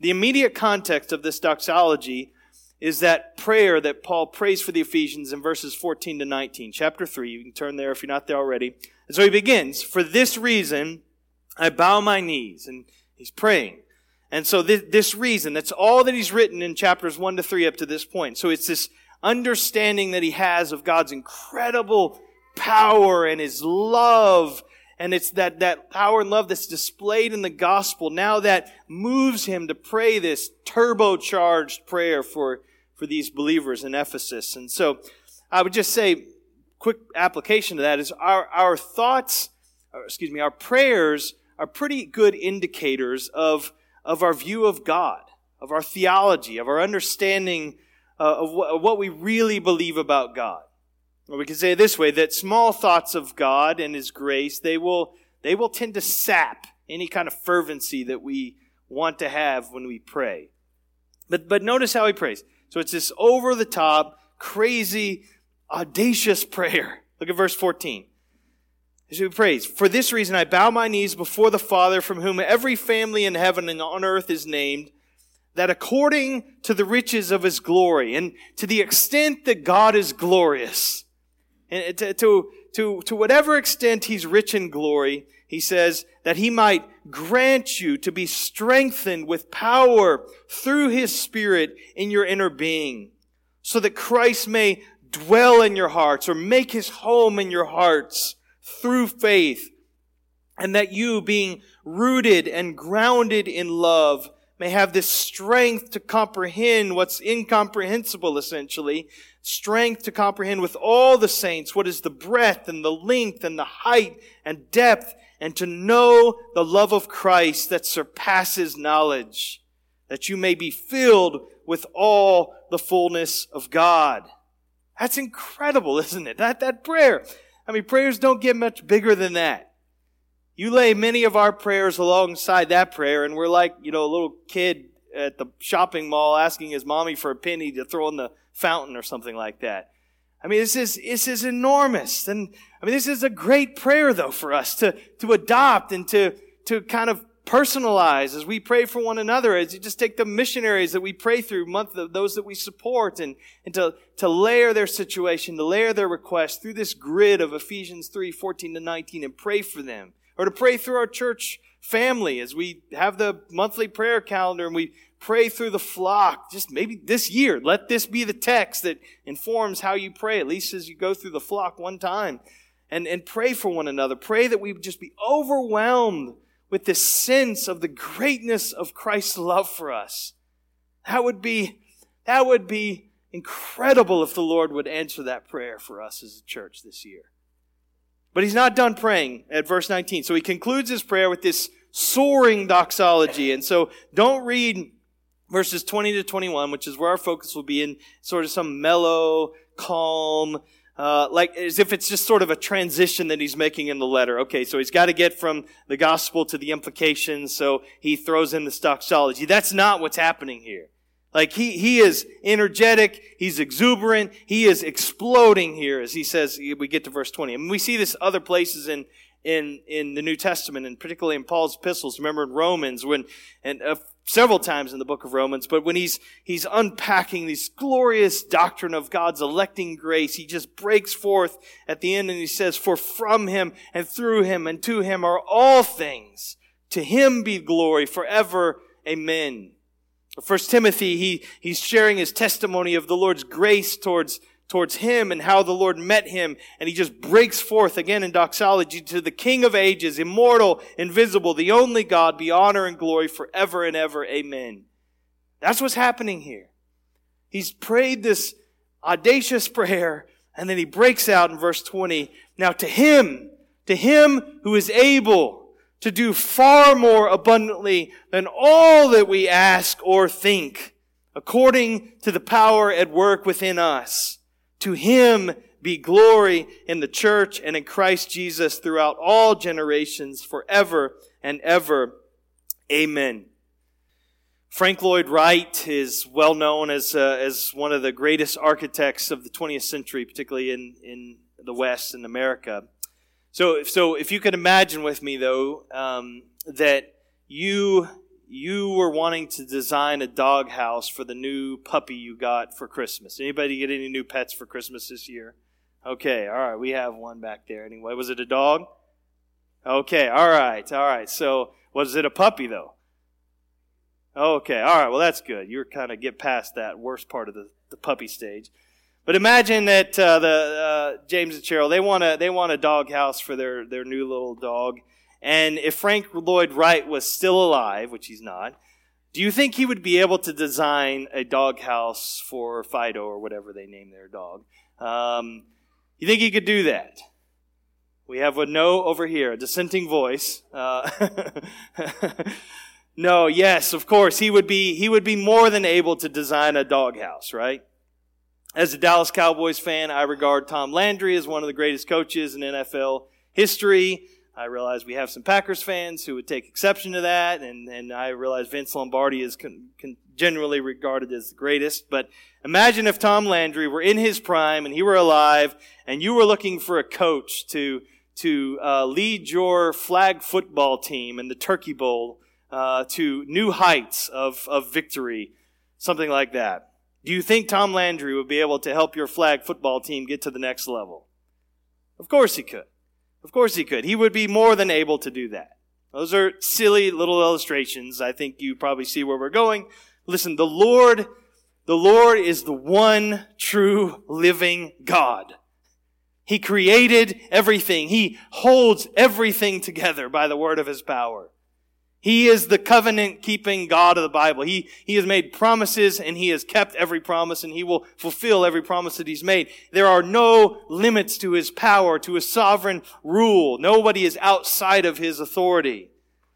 The immediate context of this doxology is that prayer that Paul prays for the Ephesians in verses 14 to 19. Chapter 3, you can turn there if you're not there already. And so he begins, For this reason I bow my knees. And he's praying. And so this, this reason, that's all that he's written in chapters 1 to 3 up to this point. So it's this understanding that he has of God's incredible power and his love and it's that, that power and love that's displayed in the gospel now that moves him to pray this turbocharged prayer for, for these believers in Ephesus. And so I would just say, quick application to that is our, our thoughts, excuse me, our prayers are pretty good indicators of, of our view of God, of our theology, of our understanding uh, of, what, of what we really believe about God. We can say it this way, that small thoughts of God and His grace, they will, they will tend to sap any kind of fervency that we want to have when we pray. But, but notice how he prays. So it's this over the top, crazy, audacious prayer. Look at verse 14. As he prays, For this reason I bow my knees before the Father, from whom every family in heaven and on earth is named, that according to the riches of his glory, and to the extent that God is glorious, and to, to, to, to whatever extent he's rich in glory, he says that he might grant you to be strengthened with power through his spirit in your inner being, so that Christ may dwell in your hearts or make his home in your hearts through faith, and that you, being rooted and grounded in love, may have this strength to comprehend what's incomprehensible, essentially, strength to comprehend with all the saints what is the breadth and the length and the height and depth, and to know the love of Christ that surpasses knowledge, that you may be filled with all the fullness of God. That's incredible, isn't it? That, that prayer. I mean, prayers don't get much bigger than that. You lay many of our prayers alongside that prayer, and we're like, you know, a little kid at the shopping mall asking his mommy for a penny to throw in the fountain or something like that. I mean, this is, this is enormous. And I mean, this is a great prayer though for us to, to adopt and to, to kind of personalize as we pray for one another, as you just take the missionaries that we pray through, month those that we support, and, and to, to layer their situation, to layer their requests through this grid of Ephesians 3, 14 to 19 and pray for them. Or to pray through our church family as we have the monthly prayer calendar and we pray through the flock. Just maybe this year, let this be the text that informs how you pray, at least as you go through the flock one time. And, and pray for one another. Pray that we would just be overwhelmed with this sense of the greatness of Christ's love for us. That would be, that would be incredible if the Lord would answer that prayer for us as a church this year. But he's not done praying at verse 19. So he concludes his prayer with this soaring doxology. And so don't read verses 20 to 21, which is where our focus will be in sort of some mellow, calm, uh, like as if it's just sort of a transition that he's making in the letter. Okay, so he's got to get from the gospel to the implications, so he throws in the doxology. That's not what's happening here. Like he, he is energetic, he's exuberant, he is exploding here as he says, we get to verse 20. And we see this other places in, in, in the New Testament and particularly in Paul's epistles. Remember in Romans when, and uh, several times in the book of Romans, but when he's, he's unpacking this glorious doctrine of God's electing grace, he just breaks forth at the end and he says, for from him and through him and to him are all things. To him be glory forever. Amen. First Timothy, he, he's sharing his testimony of the Lord's grace towards towards him and how the Lord met him. And he just breaks forth again in doxology to the King of ages, immortal, invisible, the only God, be honor and glory forever and ever. Amen. That's what's happening here. He's prayed this audacious prayer and then he breaks out in verse 20. Now to him, to him who is able to do far more abundantly than all that we ask or think, according to the power at work within us. To him be glory in the church and in Christ Jesus throughout all generations, forever and ever. Amen. Frank Lloyd Wright is well known as, uh, as one of the greatest architects of the 20th century, particularly in, in the West and America. So, so if you could imagine with me, though, um, that you you were wanting to design a doghouse for the new puppy you got for Christmas. Anybody get any new pets for Christmas this year? Okay, all right, we have one back there anyway. Was it a dog? Okay, all right, all right. So, was it a puppy though? Okay, all right, well, that's good. You're kind of get past that worst part of the, the puppy stage. But imagine that uh, the uh, James and Cheryl they want a they want a doghouse for their their new little dog, and if Frank Lloyd Wright was still alive, which he's not, do you think he would be able to design a doghouse for Fido or whatever they name their dog? Um, you think he could do that? We have a no over here, a dissenting voice. Uh, no, yes, of course, he would be he would be more than able to design a doghouse, right? As a Dallas Cowboys fan, I regard Tom Landry as one of the greatest coaches in NFL history. I realize we have some Packers fans who would take exception to that, and, and I realize Vince Lombardi is con, con, generally regarded as the greatest. But imagine if Tom Landry were in his prime and he were alive, and you were looking for a coach to to uh, lead your flag football team in the Turkey Bowl uh, to new heights of, of victory, something like that. Do you think Tom Landry would be able to help your flag football team get to the next level? Of course he could. Of course he could. He would be more than able to do that. Those are silly little illustrations. I think you probably see where we're going. Listen, the Lord, the Lord is the one true living God. He created everything. He holds everything together by the word of his power. He is the covenant keeping God of the Bible. He, he has made promises and he has kept every promise and he will fulfill every promise that he's made. There are no limits to his power, to his sovereign rule. Nobody is outside of his authority.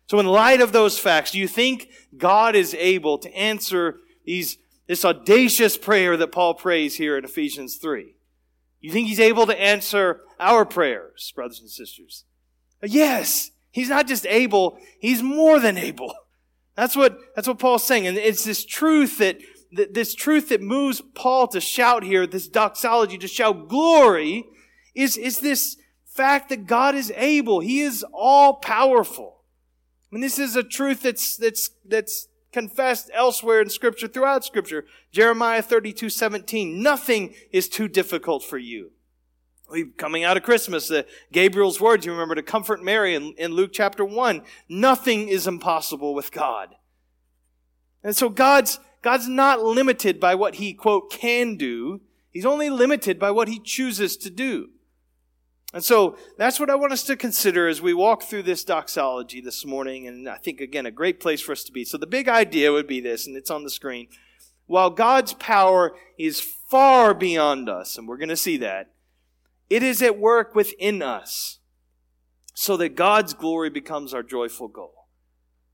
So in light of those facts, do you think God is able to answer these, this audacious prayer that Paul prays here in Ephesians 3? You think he's able to answer our prayers, brothers and sisters? Yes, He's not just able, he's more than able. That's what, that's what Paul's saying. And it's this truth that, this truth that moves Paul to shout here, this doxology, to shout glory, is, is this fact that God is able. He is all powerful. I mean, this is a truth that's, that's, that's confessed elsewhere in scripture, throughout scripture. Jeremiah 32, 17. Nothing is too difficult for you coming out of Christmas, uh, Gabriel's words, you remember to comfort Mary in, in Luke chapter 1. Nothing is impossible with God. And so God's, God's not limited by what he, quote, can do. He's only limited by what he chooses to do. And so that's what I want us to consider as we walk through this doxology this morning. And I think, again, a great place for us to be. So the big idea would be this, and it's on the screen. While God's power is far beyond us, and we're going to see that, it is at work within us so that God's glory becomes our joyful goal.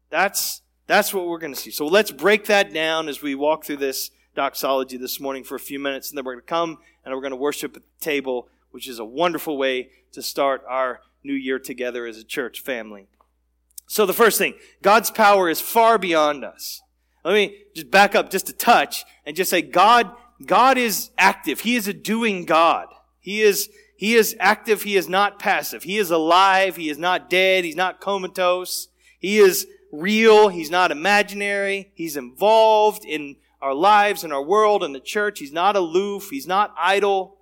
That's, that's what we're going to see. So let's break that down as we walk through this doxology this morning for a few minutes, and then we're going to come and we're going to worship at the table, which is a wonderful way to start our new year together as a church family. So the first thing, God's power is far beyond us. Let me just back up just a touch and just say God, God is active. He is a doing God. He is, he is active. He is not passive. He is alive. He is not dead. He's not comatose. He is real. He's not imaginary. He's involved in our lives and our world and the church. He's not aloof. He's not idle.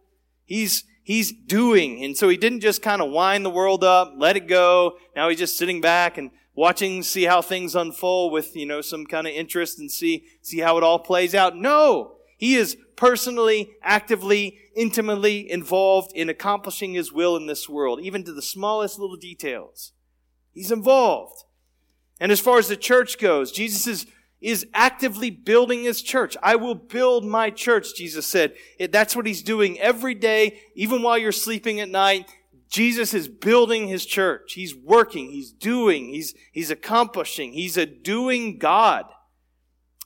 He's, he's doing. And so he didn't just kind of wind the world up, let it go. Now he's just sitting back and watching, see how things unfold with, you know, some kind of interest and see, see how it all plays out. No! He is personally, actively, intimately involved in accomplishing His will in this world, even to the smallest little details. He's involved. And as far as the church goes, Jesus is, is actively building His church. I will build my church, Jesus said. That's what He's doing every day, even while you're sleeping at night. Jesus is building His church. He's working. He's doing. He's, he's accomplishing. He's a doing God.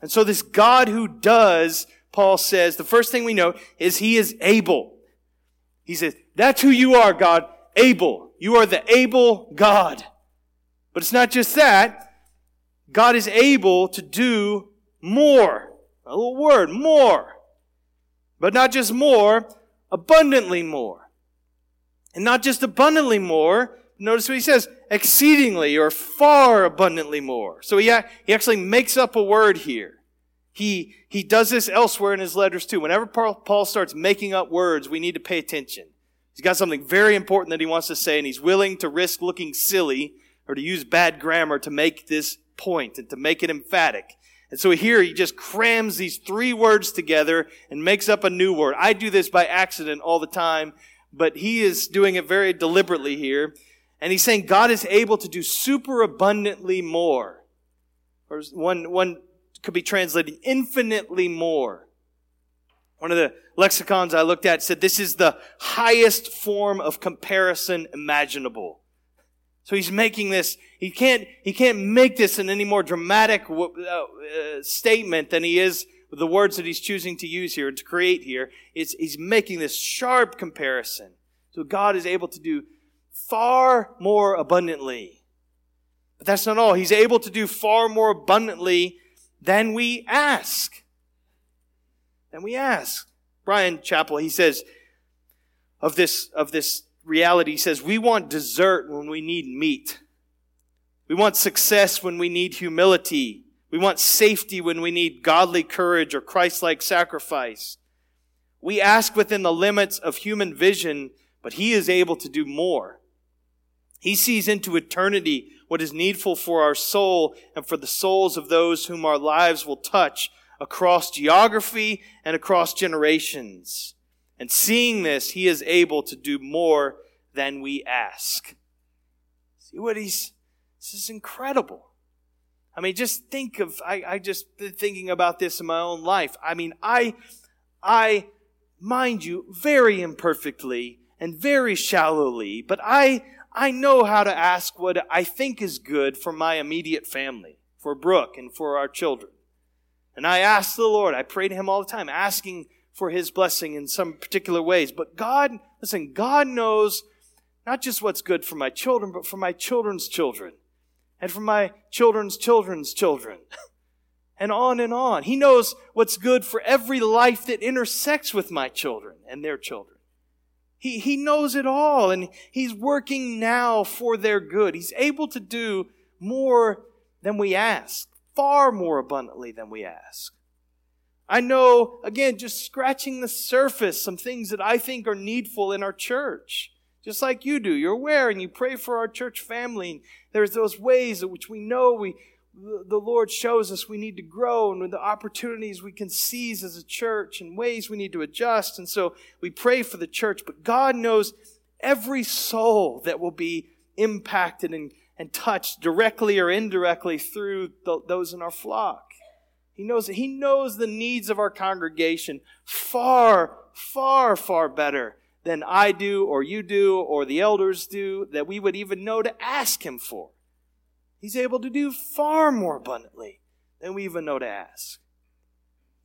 And so this God who does Paul says, the first thing we know is he is able. He says, that's who you are, God, able. You are the able God. But it's not just that. God is able to do more. A little word, more. But not just more, abundantly more. And not just abundantly more. Notice what he says, exceedingly or far abundantly more. So he, he actually makes up a word here. He, he does this elsewhere in his letters too. Whenever Paul starts making up words, we need to pay attention. He's got something very important that he wants to say, and he's willing to risk looking silly or to use bad grammar to make this point and to make it emphatic. And so here he just crams these three words together and makes up a new word. I do this by accident all the time, but he is doing it very deliberately here. And he's saying God is able to do super abundantly more. Or one, one could be translated infinitely more. One of the lexicons I looked at said this is the highest form of comparison imaginable. So he's making this, he can't, he can't make this in any more dramatic uh, uh, statement than he is with the words that he's choosing to use here to create here. It's, he's making this sharp comparison. So God is able to do far more abundantly. But that's not all. He's able to do far more abundantly than we ask. Than we ask. Brian Chapell, he says of this, of this reality, he says, we want dessert when we need meat. We want success when we need humility. We want safety when we need godly courage or Christ-like sacrifice. We ask within the limits of human vision, but he is able to do more. He sees into eternity what is needful for our soul and for the souls of those whom our lives will touch across geography and across generations. And seeing this, he is able to do more than we ask. See what he's, this is incredible. I mean, just think of, I, I just thinking about this in my own life. I mean, I, I, mind you, very imperfectly and very shallowly, but I, I know how to ask what I think is good for my immediate family, for Brooke and for our children. And I ask the Lord, I pray to Him all the time, asking for His blessing in some particular ways. But God, listen, God knows not just what's good for my children, but for my children's children, and for my children's children's children, and on and on. He knows what's good for every life that intersects with my children and their children. He, he knows it all, and He's working now for their good. He's able to do more than we ask far more abundantly than we ask. I know, again, just scratching the surface, some things that I think are needful in our church. Just like you do. You're aware and you pray for our church family. And there's those ways in which we know we, the Lord shows us we need to grow and with the opportunities we can seize as a church and ways we need to adjust. And so we pray for the church, but God knows every soul that will be impacted and and touched directly or indirectly through those in our flock. He knows He knows the needs of our congregation far, far, far better than I do or you do or the elders do that we would even know to ask Him for. He's able to do far more abundantly than we even know to ask.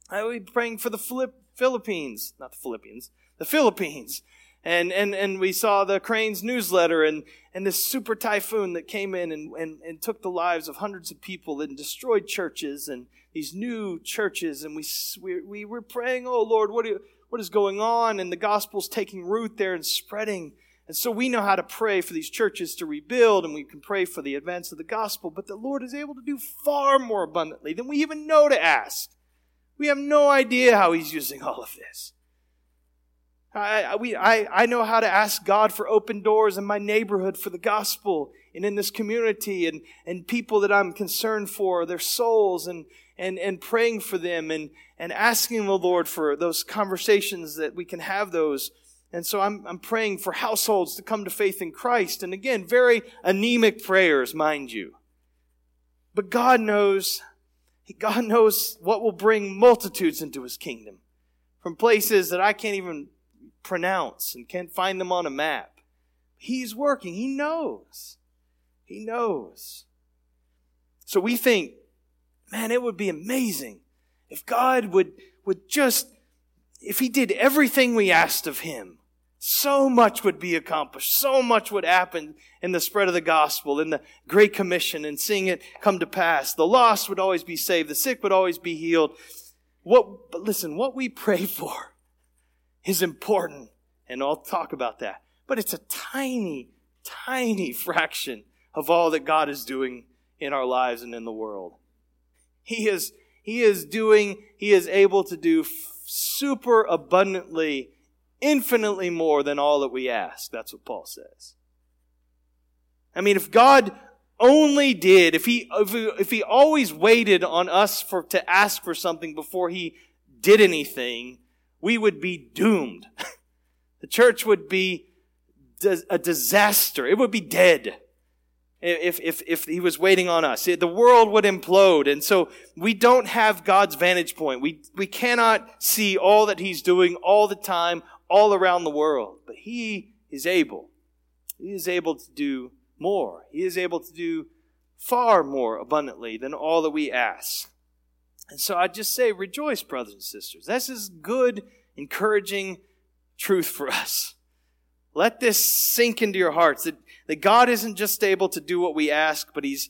I will be praying for the Philippines, not the Philippines, the Philippines and, and, and we saw the Cranes newsletter and, and this super typhoon that came in and, and, and took the lives of hundreds of people and destroyed churches and these new churches. And we, we, we were praying, oh Lord, what, what is going on? And the gospel's taking root there and spreading. And so we know how to pray for these churches to rebuild and we can pray for the advance of the gospel. But the Lord is able to do far more abundantly than we even know to ask. We have no idea how He's using all of this. I, we, I, I know how to ask God for open doors in my neighborhood for the gospel and in this community and, and people that I'm concerned for, their souls, and, and, and praying for them and, and asking the Lord for those conversations that we can have those. And so I'm, I'm praying for households to come to faith in Christ. And again, very anemic prayers, mind you. But God knows, God knows what will bring multitudes into his kingdom from places that I can't even pronounce and can't find them on a map. He's working. He knows. He knows. So we think, man, it would be amazing if God would, would just, if He did everything we asked of Him, so much would be accomplished. So much would happen in the spread of the gospel, in the Great Commission, and seeing it come to pass. The lost would always be saved. The sick would always be healed. What, but listen, what we pray for is important, and I'll talk about that. But it's a tiny, tiny fraction of all that God is doing in our lives and in the world. He is, he is doing, he is able to do super abundantly, infinitely more than all that we ask. That's what Paul says. I mean, if God only did, if he, if he, if he always waited on us for, to ask for something before he did anything, we would be doomed. the church would be a disaster. It would be dead if, if, if he was waiting on us. The world would implode. And so we don't have God's vantage point. We, we cannot see all that he's doing all the time, all around the world. But he is able. He is able to do more. He is able to do far more abundantly than all that we ask. And so I just say, rejoice, brothers and sisters. This is good, encouraging truth for us. Let this sink into your hearts that, that God isn't just able to do what we ask, but He's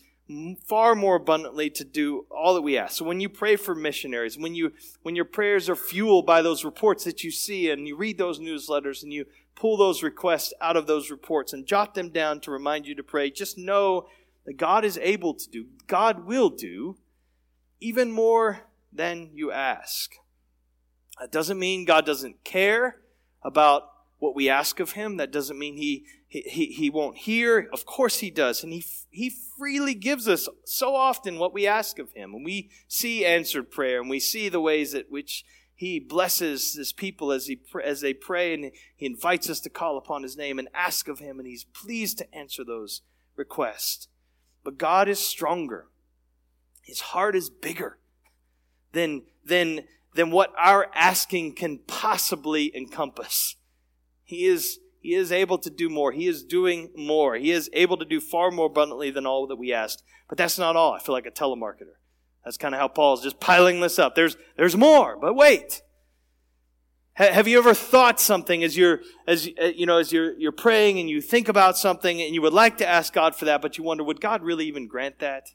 far more abundantly to do all that we ask. So when you pray for missionaries, when you when your prayers are fueled by those reports that you see and you read those newsletters and you pull those requests out of those reports and jot them down to remind you to pray, just know that God is able to do, God will do even more than you ask. That doesn't mean God doesn't care about what we ask of him. That doesn't mean he, he, he won't hear. Of course he does. And he, he freely gives us so often what we ask of him. And we see answered prayer and we see the ways at which he blesses his people as, he, as they pray and he invites us to call upon his name and ask of him. And he's pleased to answer those requests. But God is stronger. His heart is bigger than, than, than what our asking can possibly encompass. He is, he is able to do more. He is doing more. He is able to do far more abundantly than all that we asked. But that's not all. I feel like a telemarketer. That's kind of how Paul's just piling this up. There's, there's more, but wait. Have you ever thought something as you're, as uh, you know, as you're, you're praying and you think about something and you would like to ask God for that, but you wonder, would God really even grant that?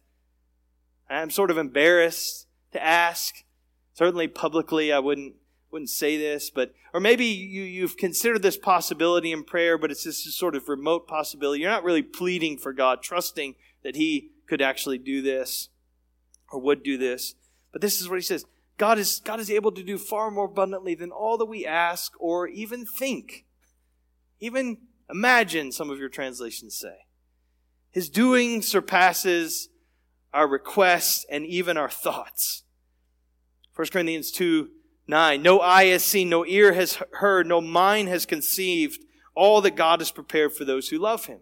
I'm sort of embarrassed to ask. Certainly publicly, I wouldn't wouldn't say this, but or maybe you you've considered this possibility in prayer, but it's just a sort of remote possibility. You're not really pleading for God, trusting that He could actually do this or would do this. But this is what He says: God is God is able to do far more abundantly than all that we ask or even think, even imagine. Some of your translations say. His doing surpasses our requests and even our thoughts. 1 Corinthians 2 9. No eye has seen, no ear has heard, no mind has conceived all that God has prepared for those who love him.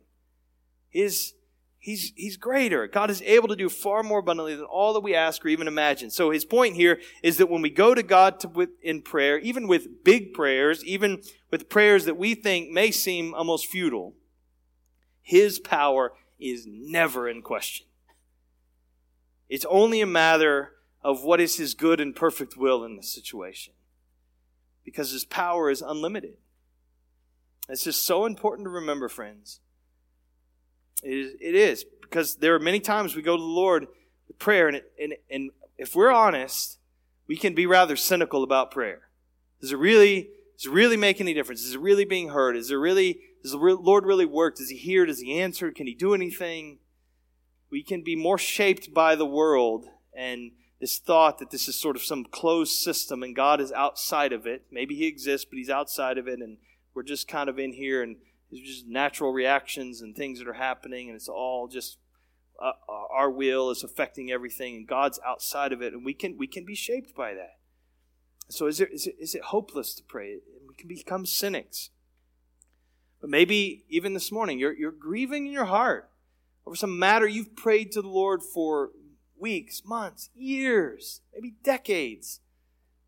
Is he's, he's greater. God is able to do far more abundantly than all that we ask or even imagine. So his point here is that when we go to God to, with, in prayer, even with big prayers, even with prayers that we think may seem almost futile, his power is never in question. It's only a matter of what is his good and perfect will in the situation. Because his power is unlimited. It's just so important to remember, friends. It is, it is because there are many times we go to the Lord with prayer, and, it, and, and if we're honest, we can be rather cynical about prayer. Does it really, does it really make any difference? Is it really being heard? Is it really, does the Lord really work? Does He hear? Does He answer? Can He do anything? We can be more shaped by the world and this thought that this is sort of some closed system and God is outside of it. Maybe He exists, but He's outside of it, and we're just kind of in here, and it's just natural reactions and things that are happening, and it's all just uh, our will is affecting everything, and God's outside of it, and we can we can be shaped by that. So is, it, is it hopeless to pray? We can become cynics. But maybe even this morning, you're, you're grieving in your heart over some matter you've prayed to the Lord for weeks, months, years, maybe decades.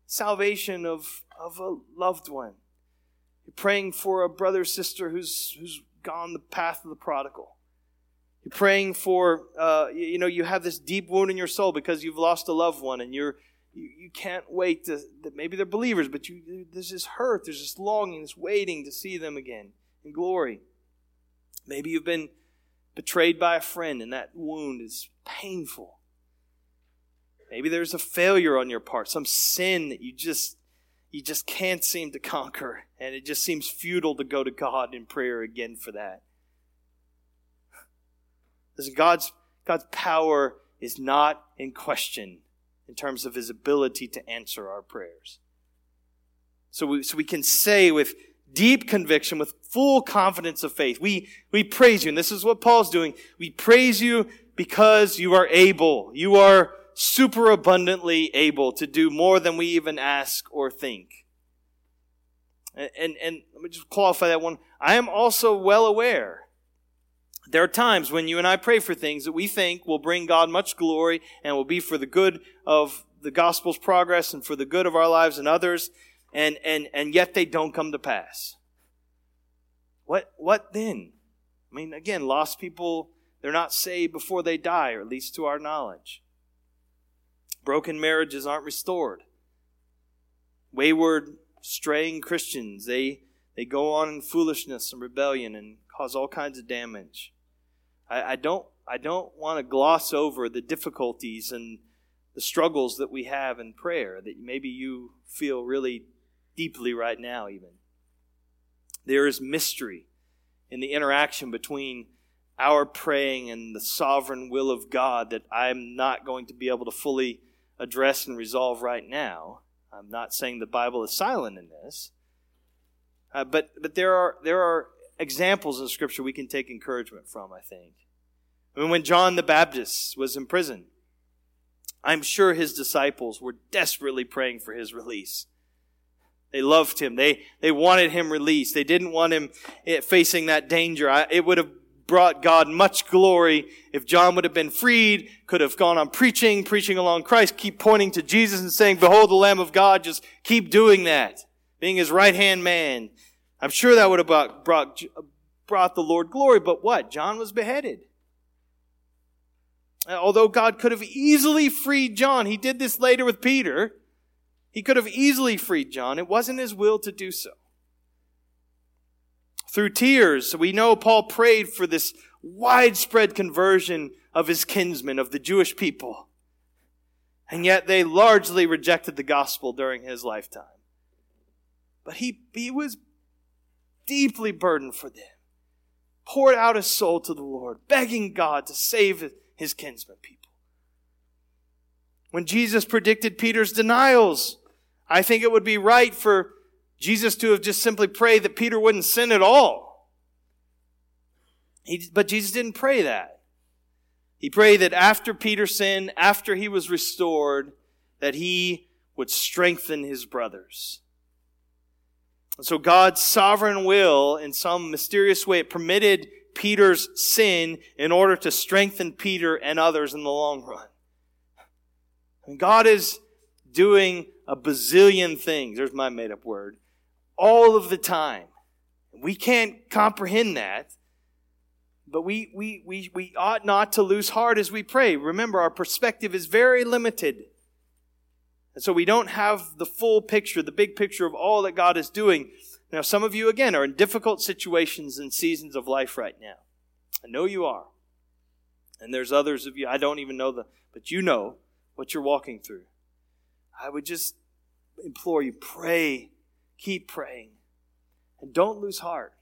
Salvation of, of a loved one. You're praying for a brother or sister who's, who's gone the path of the prodigal. You're praying for, uh, you know, you have this deep wound in your soul because you've lost a loved one and you're, you, you can't wait to, maybe they're believers, but you, there's this hurt, there's this longing, this waiting to see them again in glory. Maybe you've been betrayed by a friend and that wound is painful. Maybe there's a failure on your part, some sin that you just you just can't seem to conquer, and it just seems futile to go to God in prayer again for that. Listen, God's, God's power is not in question in terms of his ability to answer our prayers. So we, so we can say with deep conviction, with full confidence of faith, we, we praise you. And this is what Paul's doing. We praise you because you are able. You are super abundantly able to do more than we even ask or think. And, and, and let me just qualify that one. I am also well aware there are times when you and I pray for things that we think will bring God much glory and will be for the good of the gospel's progress and for the good of our lives and others, and, and, and yet they don't come to pass. What, what then? I mean, again, lost people, they're not saved before they die, or at least to our knowledge. Broken marriages aren't restored. Wayward, straying Christians, they, they go on in foolishness and rebellion and cause all kinds of damage. I, I don't I don't want to gloss over the difficulties and the struggles that we have in prayer that maybe you feel really deeply right now, even. There is mystery in the interaction between our praying and the sovereign will of God that I'm not going to be able to fully address and resolve right now. I'm not saying the Bible is silent in this, uh, but but there are there are examples in Scripture we can take encouragement from. I think. I mean, when John the Baptist was in prison, I'm sure his disciples were desperately praying for his release. They loved him. They, they wanted him released. They didn't want him eh, facing that danger. I, it would have brought God much glory if John would have been freed, could have gone on preaching, preaching along Christ, keep pointing to Jesus and saying, Behold the Lamb of God. Just keep doing that. Being his right hand man. I'm sure that would have brought, brought, brought the Lord glory. But what? John was beheaded. Although God could have easily freed John, he did this later with Peter. He could have easily freed John. It wasn't his will to do so. Through tears, we know Paul prayed for this widespread conversion of his kinsmen, of the Jewish people. And yet they largely rejected the gospel during his lifetime. But he, he was deeply burdened for them, poured out his soul to the Lord, begging God to save his kinsman people. When Jesus predicted Peter's denials, I think it would be right for Jesus to have just simply prayed that Peter wouldn't sin at all. He, but Jesus didn't pray that. He prayed that after Peter sinned, after he was restored, that he would strengthen his brothers. And so God's sovereign will, in some mysterious way, permitted Peter's sin in order to strengthen Peter and others in the long run. And God is doing a bazillion things. There's my made up word. All of the time. We can't comprehend that. But we, we, we, we ought not to lose heart as we pray. Remember, our perspective is very limited. And so we don't have the full picture, the big picture of all that God is doing. Now, some of you, again, are in difficult situations and seasons of life right now. I know you are. And there's others of you, I don't even know the, but you know what you're walking through. I would just implore you, pray, keep praying, and don't lose heart.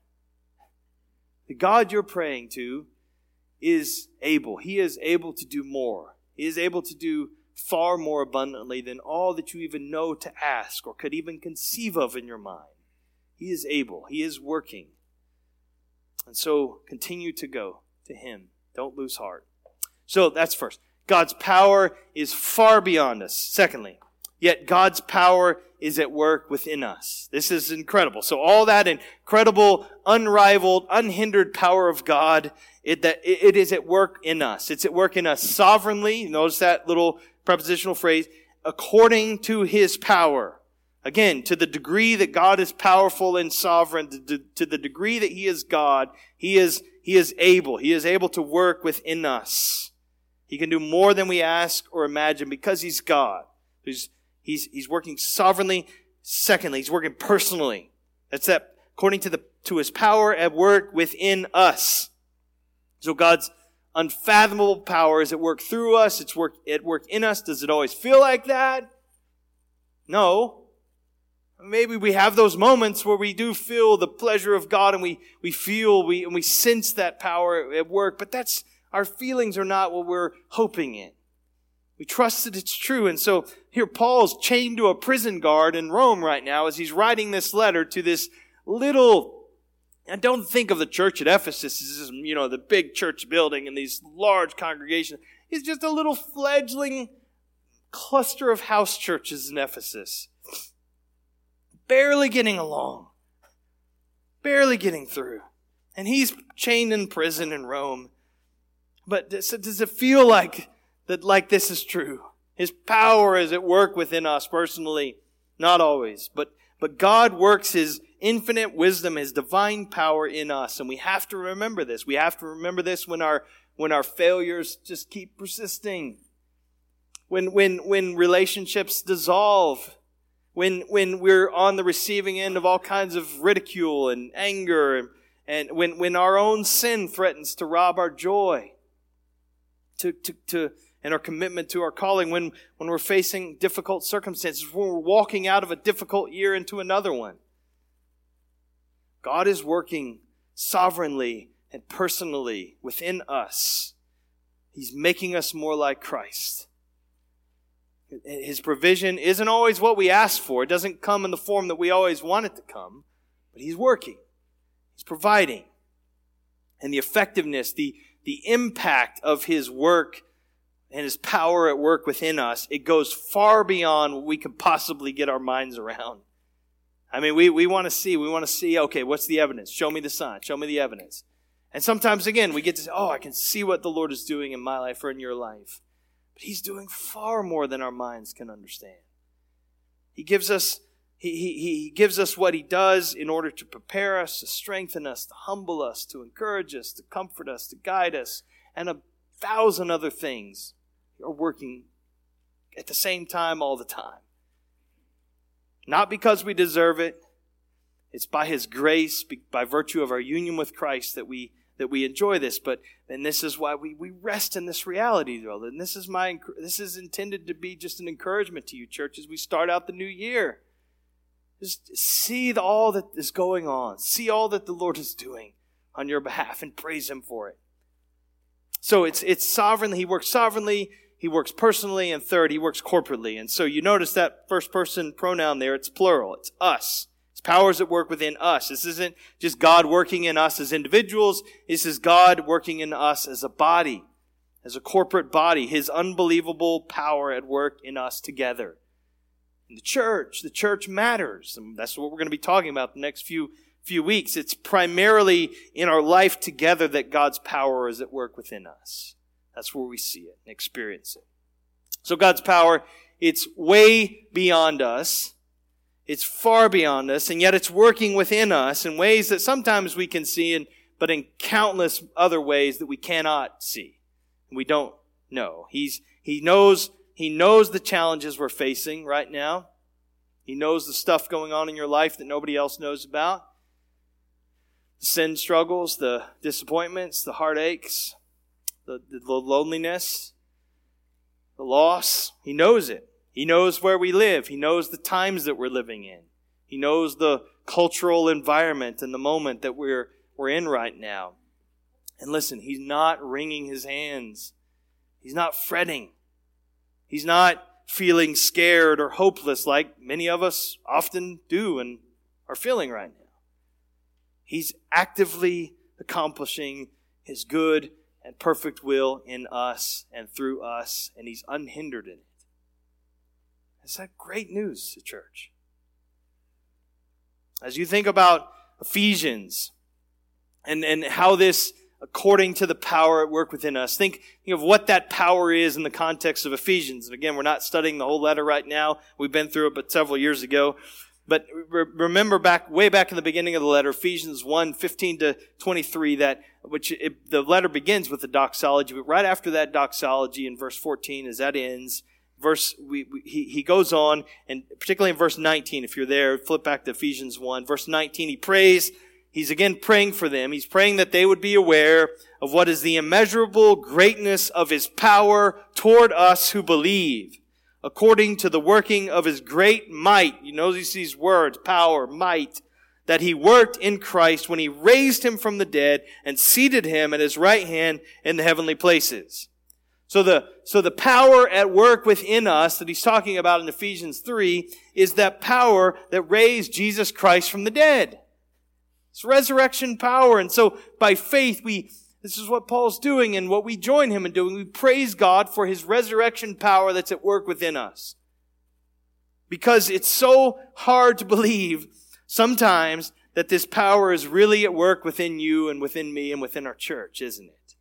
The God you're praying to is able. He is able to do more. He is able to do far more abundantly than all that you even know to ask or could even conceive of in your mind. He is able, He is working. And so continue to go to Him. Don't lose heart. So that's first. God's power is far beyond us. Secondly, yet God's power is at work within us. This is incredible. So all that incredible, unrivaled, unhindered power of God, it, that, it is at work in us. It's at work in us sovereignly. Notice that little prepositional phrase, according to his power. Again, to the degree that God is powerful and sovereign, to, the degree that He is God, He is, He is able. He is able to work within us. He can do more than we ask or imagine because He's God. He's, he's, he's working sovereignly. Secondly, He's working personally. That's that according to the, to His power at work within us. So God's unfathomable power is at work through us. It's work, at work in us. Does it always feel like that? No. Maybe we have those moments where we do feel the pleasure of God and we, we feel we, and we sense that power at work, but that's our feelings are not what we're hoping in. We trust that it's true. And so here Paul's chained to a prison guard in Rome right now as he's writing this letter to this little and don't think of the church at Ephesus as, you know, the big church building and these large congregations. It's just a little fledgling cluster of house churches in Ephesus. Barely getting along. Barely getting through. And he's chained in prison in Rome. But does, does it feel like that like this is true? His power is at work within us personally. Not always, but but God works His infinite wisdom, His divine power in us. And we have to remember this. We have to remember this when our, when our failures just keep persisting. When, when, when relationships dissolve. When, when we're on the receiving end of all kinds of ridicule and anger. And, and when, when our own sin threatens to rob our joy. To, to, to, and our commitment to our calling when, when we're facing difficult circumstances, when we're walking out of a difficult year into another one. God is working sovereignly and personally within us. He's making us more like Christ. His provision isn't always what we ask for. It doesn't come in the form that we always want it to come, but He's working. He's providing. And the effectiveness, the, the impact of His work and His power at work within us, it goes far beyond what we could possibly get our minds around. I mean, we, we want to see, we want to see, okay, what's the evidence? Show me the sign. Show me the evidence. And sometimes, again, we get to say, oh, I can see what the Lord is doing in my life or in your life. But He's doing far more than our minds can understand. He gives us, he, he, he gives us what He does in order to prepare us, to strengthen us, to humble us, to encourage us, to comfort us, to guide us, and a thousand other things are working at the same time all the time. Not because we deserve it. It's by His grace, by virtue of our union with Christ, that we that we enjoy this. But and this is why we, we rest in this reality, brother. And this is my this is intended to be just an encouragement to you, church, as we start out the new year. Just see all that is going on. See all that the Lord is doing on your behalf and praise Him for it. So it's it's sovereignly. He works sovereignly he works personally, and third, he works corporately. And so you notice that first person pronoun there, it's plural. It's us. His powers at work within us. This isn't just God working in us as individuals. This is God working in us as a body, as a corporate body. His unbelievable power at work in us together. The church, the church matters. And that's what we're going to be talking about the next few few weeks. It's primarily in our life together that God's power is at work within us. That's where we see it and experience it. So God's power, it's way beyond us. It's far beyond us, and yet it's working within us in ways that sometimes we can see, and, but in countless other ways that we cannot see. We don't know. He's, he knows, he knows the challenges we're facing right now. He knows the stuff going on in your life that nobody else knows about. The sin struggles, the disappointments, the heartaches, the, the loneliness, the loss. He knows it. He knows where we live. He knows the times that we're living in. He knows the cultural environment and the moment that we're, we're in right now. And listen, he's not wringing his hands. He's not fretting. He's not feeling scared or hopeless like many of us often do and are feeling right now. He's actively accomplishing his good and perfect will in us and through us, and He's unhindered in it. Is that great news, the church? As you think about Ephesians and, and how this, according to the power at work within us, think, think of what that power is in the context of Ephesians. And again, we're not studying the whole letter right now. We've been through it, but several years ago. But re- remember back, way back in the beginning of the letter, Ephesians 1, 15 to 23, that, which it, the letter begins with the doxology, but right after that doxology in verse 14, as that ends, verse, we, we, he, he goes on, and particularly in verse 19, if you're there, flip back to Ephesians 1, verse 19, he prays, he's again praying for them. He's praying that they would be aware of what is the immeasurable greatness of his power toward us who believe according to the working of his great might. You notice these words, power, might, that he worked in Christ when he raised him from the dead and seated him at his right hand in the heavenly places. So the, so the power at work within us that he's talking about in Ephesians 3 is that power that raised Jesus Christ from the dead. It's resurrection power. And so by faith, we, this is what Paul's doing and what we join him in doing. We praise God for his resurrection power that's at work within us. Because it's so hard to believe sometimes that this power is really at work within you and within me and within our church, isn't it?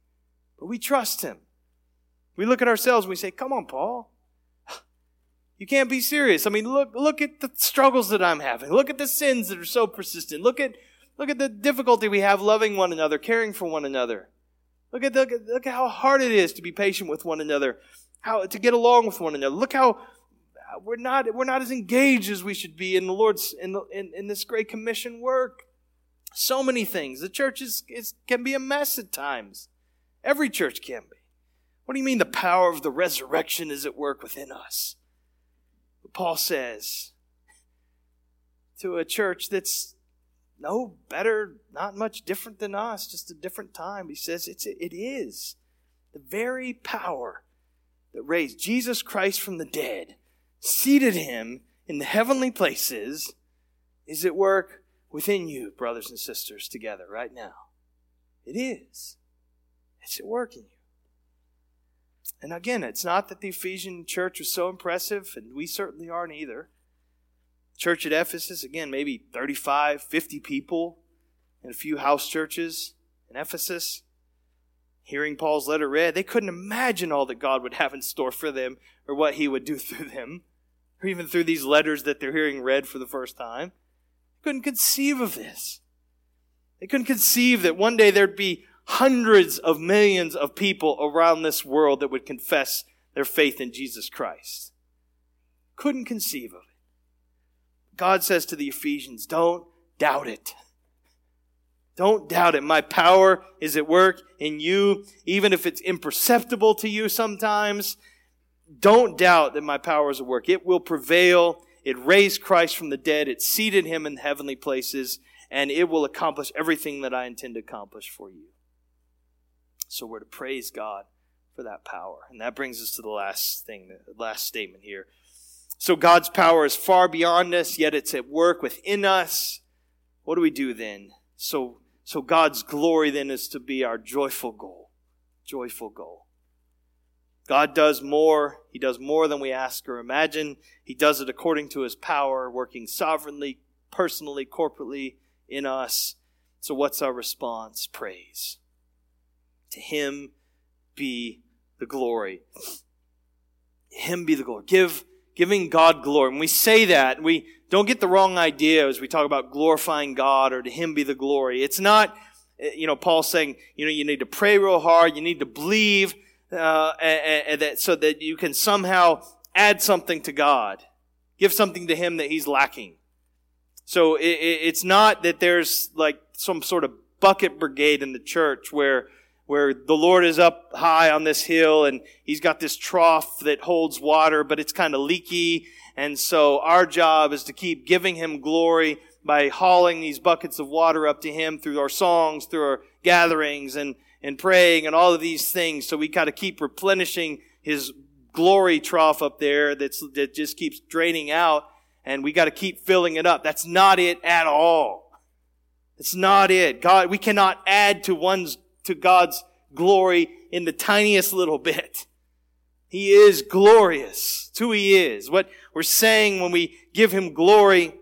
But we trust him. We look at ourselves and we say, come on, Paul. You can't be serious. I mean, look, look at the struggles that I'm having. Look at the sins that are so persistent. Look at Look at the difficulty we have loving one another, caring for one another. Look at, the, look at how hard it is to be patient with one another, how to get along with one another. Look how we're not, we're not as engaged as we should be in the Lord's, in, the, in, in this great commission work. So many things. The church is, is, can be a mess at times. Every church can be. What do you mean the power of the resurrection is at work within us? Paul says to a church that's no better, not much different than us, just a different time. He says it's, it is the very power that raised Jesus Christ from the dead, seated him in the heavenly places, is at work within you, brothers and sisters, together right now. It is. It's at work in you. And again, it's not that the Ephesian church was so impressive, and we certainly aren't either church at Ephesus, again, maybe 35, 50 people in a few house churches in Ephesus. Hearing Paul's letter read, they couldn't imagine all that God would have in store for them or what he would do through them, or even through these letters that they're hearing read for the first time. They couldn't conceive of this. They couldn't conceive that one day there'd be hundreds of millions of people around this world that would confess their faith in Jesus Christ. Couldn't conceive of. God says to the Ephesians, don't doubt it. Don't doubt it. My power is at work in you, even if it's imperceptible to you sometimes. Don't doubt that my power is at work. It will prevail. It raised Christ from the dead. It seated him in heavenly places, and it will accomplish everything that I intend to accomplish for you. So we're to praise God for that power. And that brings us to the last thing, the last statement here. So God's power is far beyond us, yet it's at work within us. What do we do then? So, so God's glory then is to be our joyful goal. Joyful goal. God does more. He does more than we ask or imagine. He does it according to his power, working sovereignly, personally, corporately in us. So what's our response? Praise. To him be the glory. Him be the glory. Give giving God glory. When we say that, we don't get the wrong idea as we talk about glorifying God or to Him be the glory. It's not, you know, Paul saying, you know, you need to pray real hard, you need to believe, uh, and, and that, so that you can somehow add something to God, give something to Him that He's lacking. So it, it's not that there's like some sort of bucket brigade in the church where where the Lord is up high on this hill and he's got this trough that holds water, but it's kind of leaky. And so our job is to keep giving him glory by hauling these buckets of water up to him through our songs, through our gatherings and, and praying and all of these things. So we got to keep replenishing his glory trough up there that's, that just keeps draining out and we got to keep filling it up. That's not it at all. It's not it. God, we cannot add to one's to God's glory in the tiniest little bit. He is glorious. It's who He is. What we're saying when we give Him glory,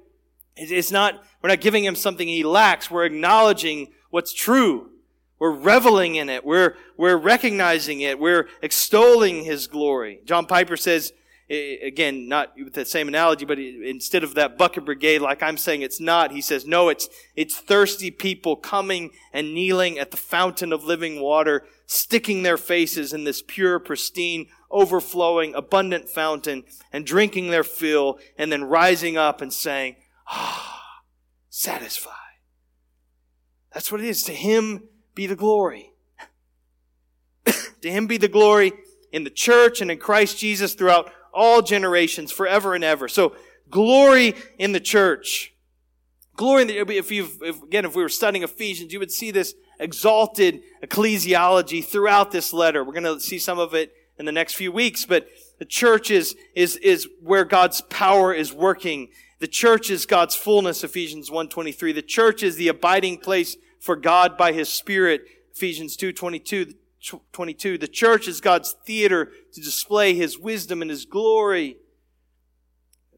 it's not, we're not giving Him something He lacks. We're acknowledging what's true. We're reveling in it. We're, we're recognizing it. We're extolling His glory. John Piper says, again, not with the same analogy, but instead of that bucket brigade, like I'm saying it's not, he says, no, it's, it's thirsty people coming and kneeling at the fountain of living water, sticking their faces in this pure, pristine, overflowing, abundant fountain and drinking their fill and then rising up and saying, ah, satisfied. That's what it is. To him be the glory. to him be the glory in the church and in Christ Jesus throughout all generations, forever and ever. So, glory in the church. Glory in the, if you if, again, if we were studying Ephesians, you would see this exalted ecclesiology throughout this letter. We're going to see some of it in the next few weeks, but the church is, is, is where God's power is working. The church is God's fullness, Ephesians 1.23. The church is the abiding place for God by His Spirit, Ephesians 2.22. 22. The church is God's theater to display His wisdom and His glory.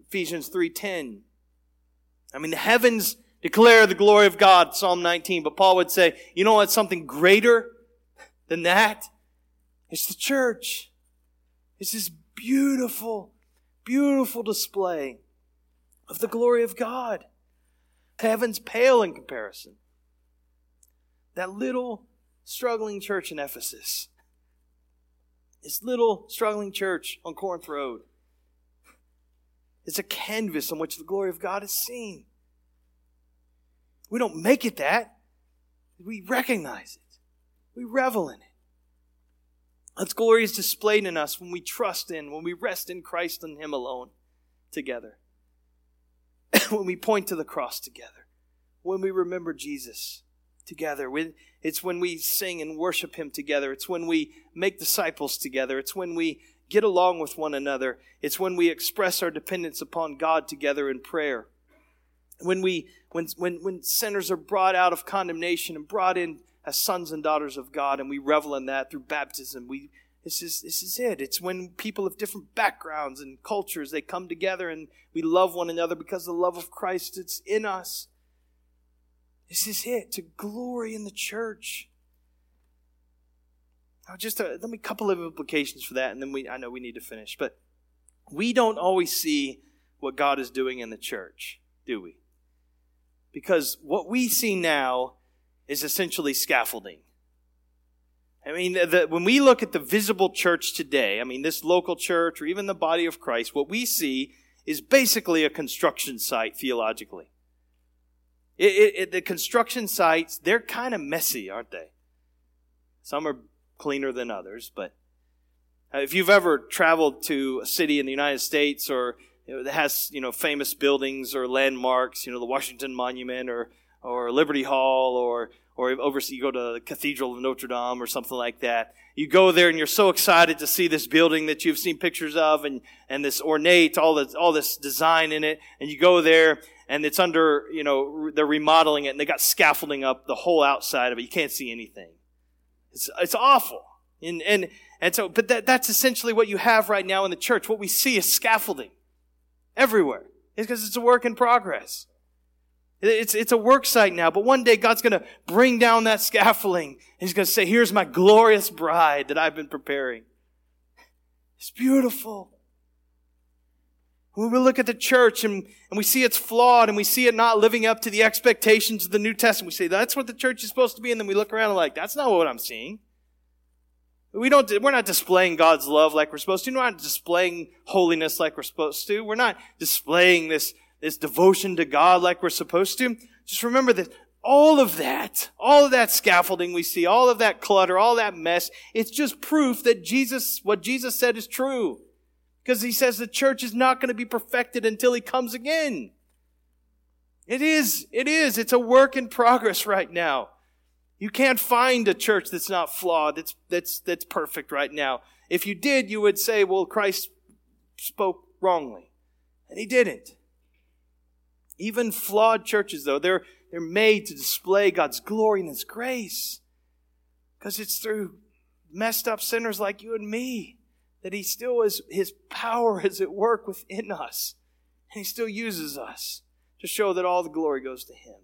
Ephesians 3.10. I mean, the heavens declare the glory of God, Psalm 19. But Paul would say, you know what? Something greater than that? It's the church. It's this beautiful, beautiful display of the glory of God. Heaven's pale in comparison. That little struggling church in Ephesus. This little struggling church on Corinth Road. It's a canvas on which the glory of God is seen. We don't make it that. We recognize it. We revel in it. God's glory is displayed in us when we trust in, when we rest in Christ and Him alone together. when we point to the cross together. When we remember Jesus together. It's when we sing and worship Him together. It's when we make disciples together. It's when we get along with one another. It's when we express our dependence upon God together in prayer. When we when when when sinners are brought out of condemnation and brought in as sons and daughters of God, and we revel in that through baptism. We this is this is it. It's when people of different backgrounds and cultures they come together and we love one another because the love of Christ it's in us. This is it to glory in the church. Now, just a, let me couple of implications for that, and then we I know we need to finish. But we don't always see what God is doing in the church, do we? Because what we see now is essentially scaffolding. I mean, the, when we look at the visible church today, I mean, this local church or even the body of Christ, what we see is basically a construction site theologically. It, it, it, the construction sites, they're kind of messy, aren't they? Some are cleaner than others, but uh, if you've ever traveled to a city in the United States or has you know famous buildings or landmarks, you know the Washington Monument or or Liberty Hall or or you go to the Cathedral of Notre Dame or something like that. You go there and you're so excited to see this building that you've seen pictures of and, and this ornate, all this, all this design in it. And you go there and it's under, you know, they're remodeling it and they got scaffolding up the whole outside of it. You can't see anything. It's, it's awful. And, and, and so, but that, that's essentially what you have right now in the church. What we see is scaffolding everywhere. It's because it's a work in progress. It's, it's a work site now, but one day God's going to bring down that scaffolding and He's going to say, Here's my glorious bride that I've been preparing. It's beautiful. When we look at the church and, and we see it's flawed and we see it not living up to the expectations of the New Testament, we say, That's what the church is supposed to be. And then we look around and like, That's not what I'm seeing. We don't, we're not displaying God's love like we're supposed to. We're not displaying holiness like we're supposed to. We're not displaying this this devotion to God like we're supposed to. Just remember that all of that, all of that scaffolding we see, all of that clutter, all that mess, it's just proof that Jesus, what Jesus said is true. Because he says the church is not going to be perfected until he comes again. It is, it is. It's a work in progress right now. You can't find a church that's not flawed, that's, that's, that's perfect right now. If you did, you would say, well, Christ spoke wrongly. And he didn't. Even flawed churches, though, they're, they're made to display God's glory and His grace. Because it's through messed up sinners like you and me that He still is, His power is at work within us. And He still uses us to show that all the glory goes to Him.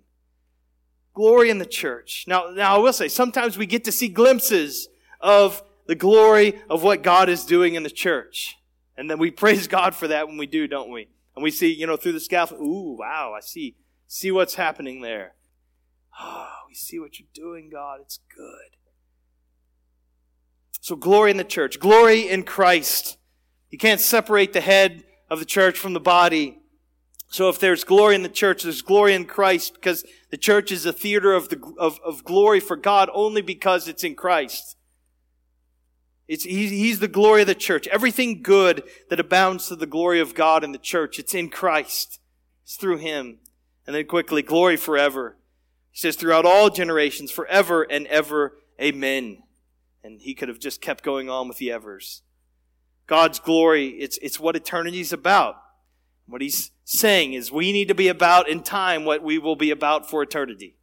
Glory in the church. Now, now I will say, sometimes we get to see glimpses of the glory of what God is doing in the church. And then we praise God for that when we do, don't we? And we see, you know, through the scaffold, ooh, wow, I see, see what's happening there. Oh, we see what you're doing, God. It's good. So glory in the church, glory in Christ. You can't separate the head of the church from the body. So if there's glory in the church, there's glory in Christ because the church is a theater of, the, of, of glory for God only because it's in Christ. It's, he's, he's the glory of the church. Everything good that abounds to the glory of God in the church, it's in Christ. It's through Him. And then quickly, glory forever. He says, throughout all generations, forever and ever, amen. And he could have just kept going on with the evers. God's glory, it's, it's what eternity is about. What he's saying is we need to be about in time what we will be about for eternity.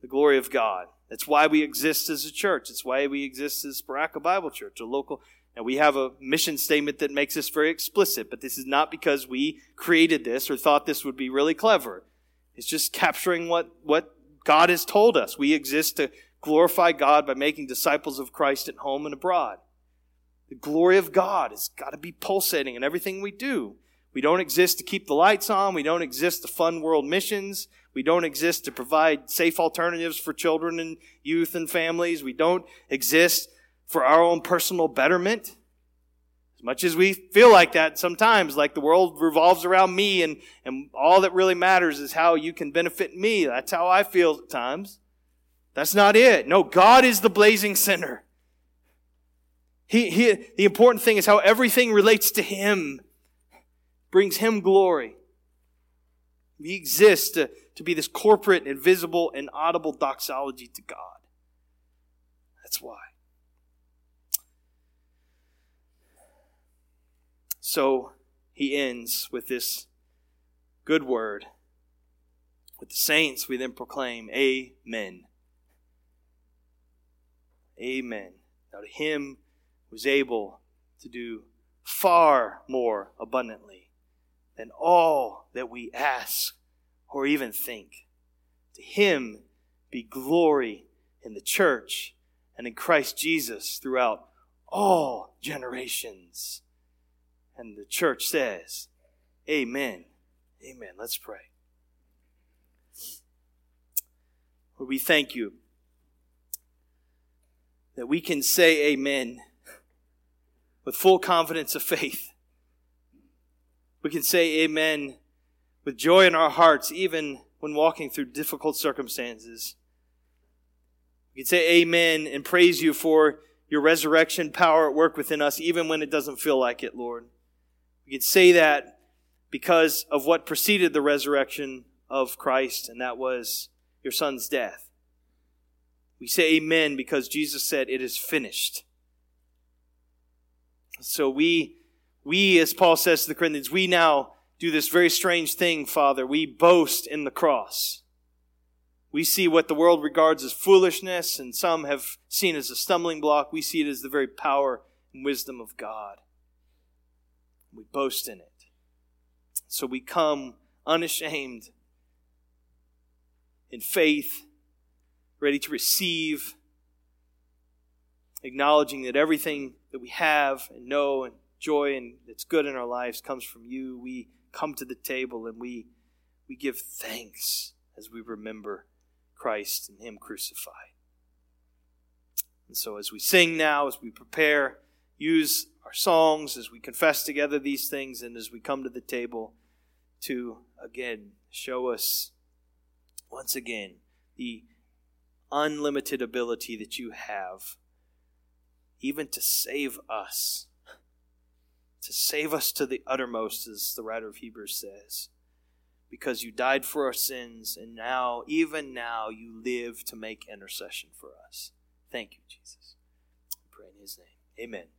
The glory of God. That's why we exist as a church. It's why we exist as Baraka Bible Church, a local. And we have a mission statement that makes this very explicit, but this is not because we created this or thought this would be really clever. It's just capturing what, what God has told us. We exist to glorify God by making disciples of Christ at home and abroad. The glory of God has got to be pulsating in everything we do. We don't exist to keep the lights on. We don't exist to fund world missions. We don't exist to provide safe alternatives for children and youth and families. We don't exist for our own personal betterment. As much as we feel like that sometimes, like the world revolves around me and, and all that really matters is how you can benefit me. That's how I feel at times. That's not it. No, God is the blazing center. He, he, the important thing is how everything relates to Him brings Him glory. We exist to, to be this corporate invisible, and audible doxology to God. That's why. So he ends with this good word. With the saints, we then proclaim, Amen. Amen. Now to him was able to do far more abundantly than all that we ask or even think. To him be glory in the church and in Christ Jesus throughout all generations. And the church says, Amen. Amen. Let's pray. Lord, we thank you that we can say Amen with full confidence of faith we can say amen with joy in our hearts, even when walking through difficult circumstances. We can say amen and praise you for your resurrection power at work within us, even when it doesn't feel like it, Lord. We can say that because of what preceded the resurrection of Christ, and that was your son's death. We say amen because Jesus said, It is finished. So we we, as Paul says to the Corinthians, we now do this very strange thing, Father. We boast in the cross. We see what the world regards as foolishness, and some have seen as a stumbling block. We see it as the very power and wisdom of God. We boast in it. So we come unashamed in faith, ready to receive, acknowledging that everything that we have and know and joy and that's good in our lives comes from you. We come to the table and we we give thanks as we remember Christ and Him crucified. And so as we sing now, as we prepare, use our songs, as we confess together these things, and as we come to the table to again show us once again the unlimited ability that you have even to save us to save us to the uttermost, as the writer of Hebrews says. Because you died for our sins, and now, even now, you live to make intercession for us. Thank you, Jesus. I pray in his name. Amen.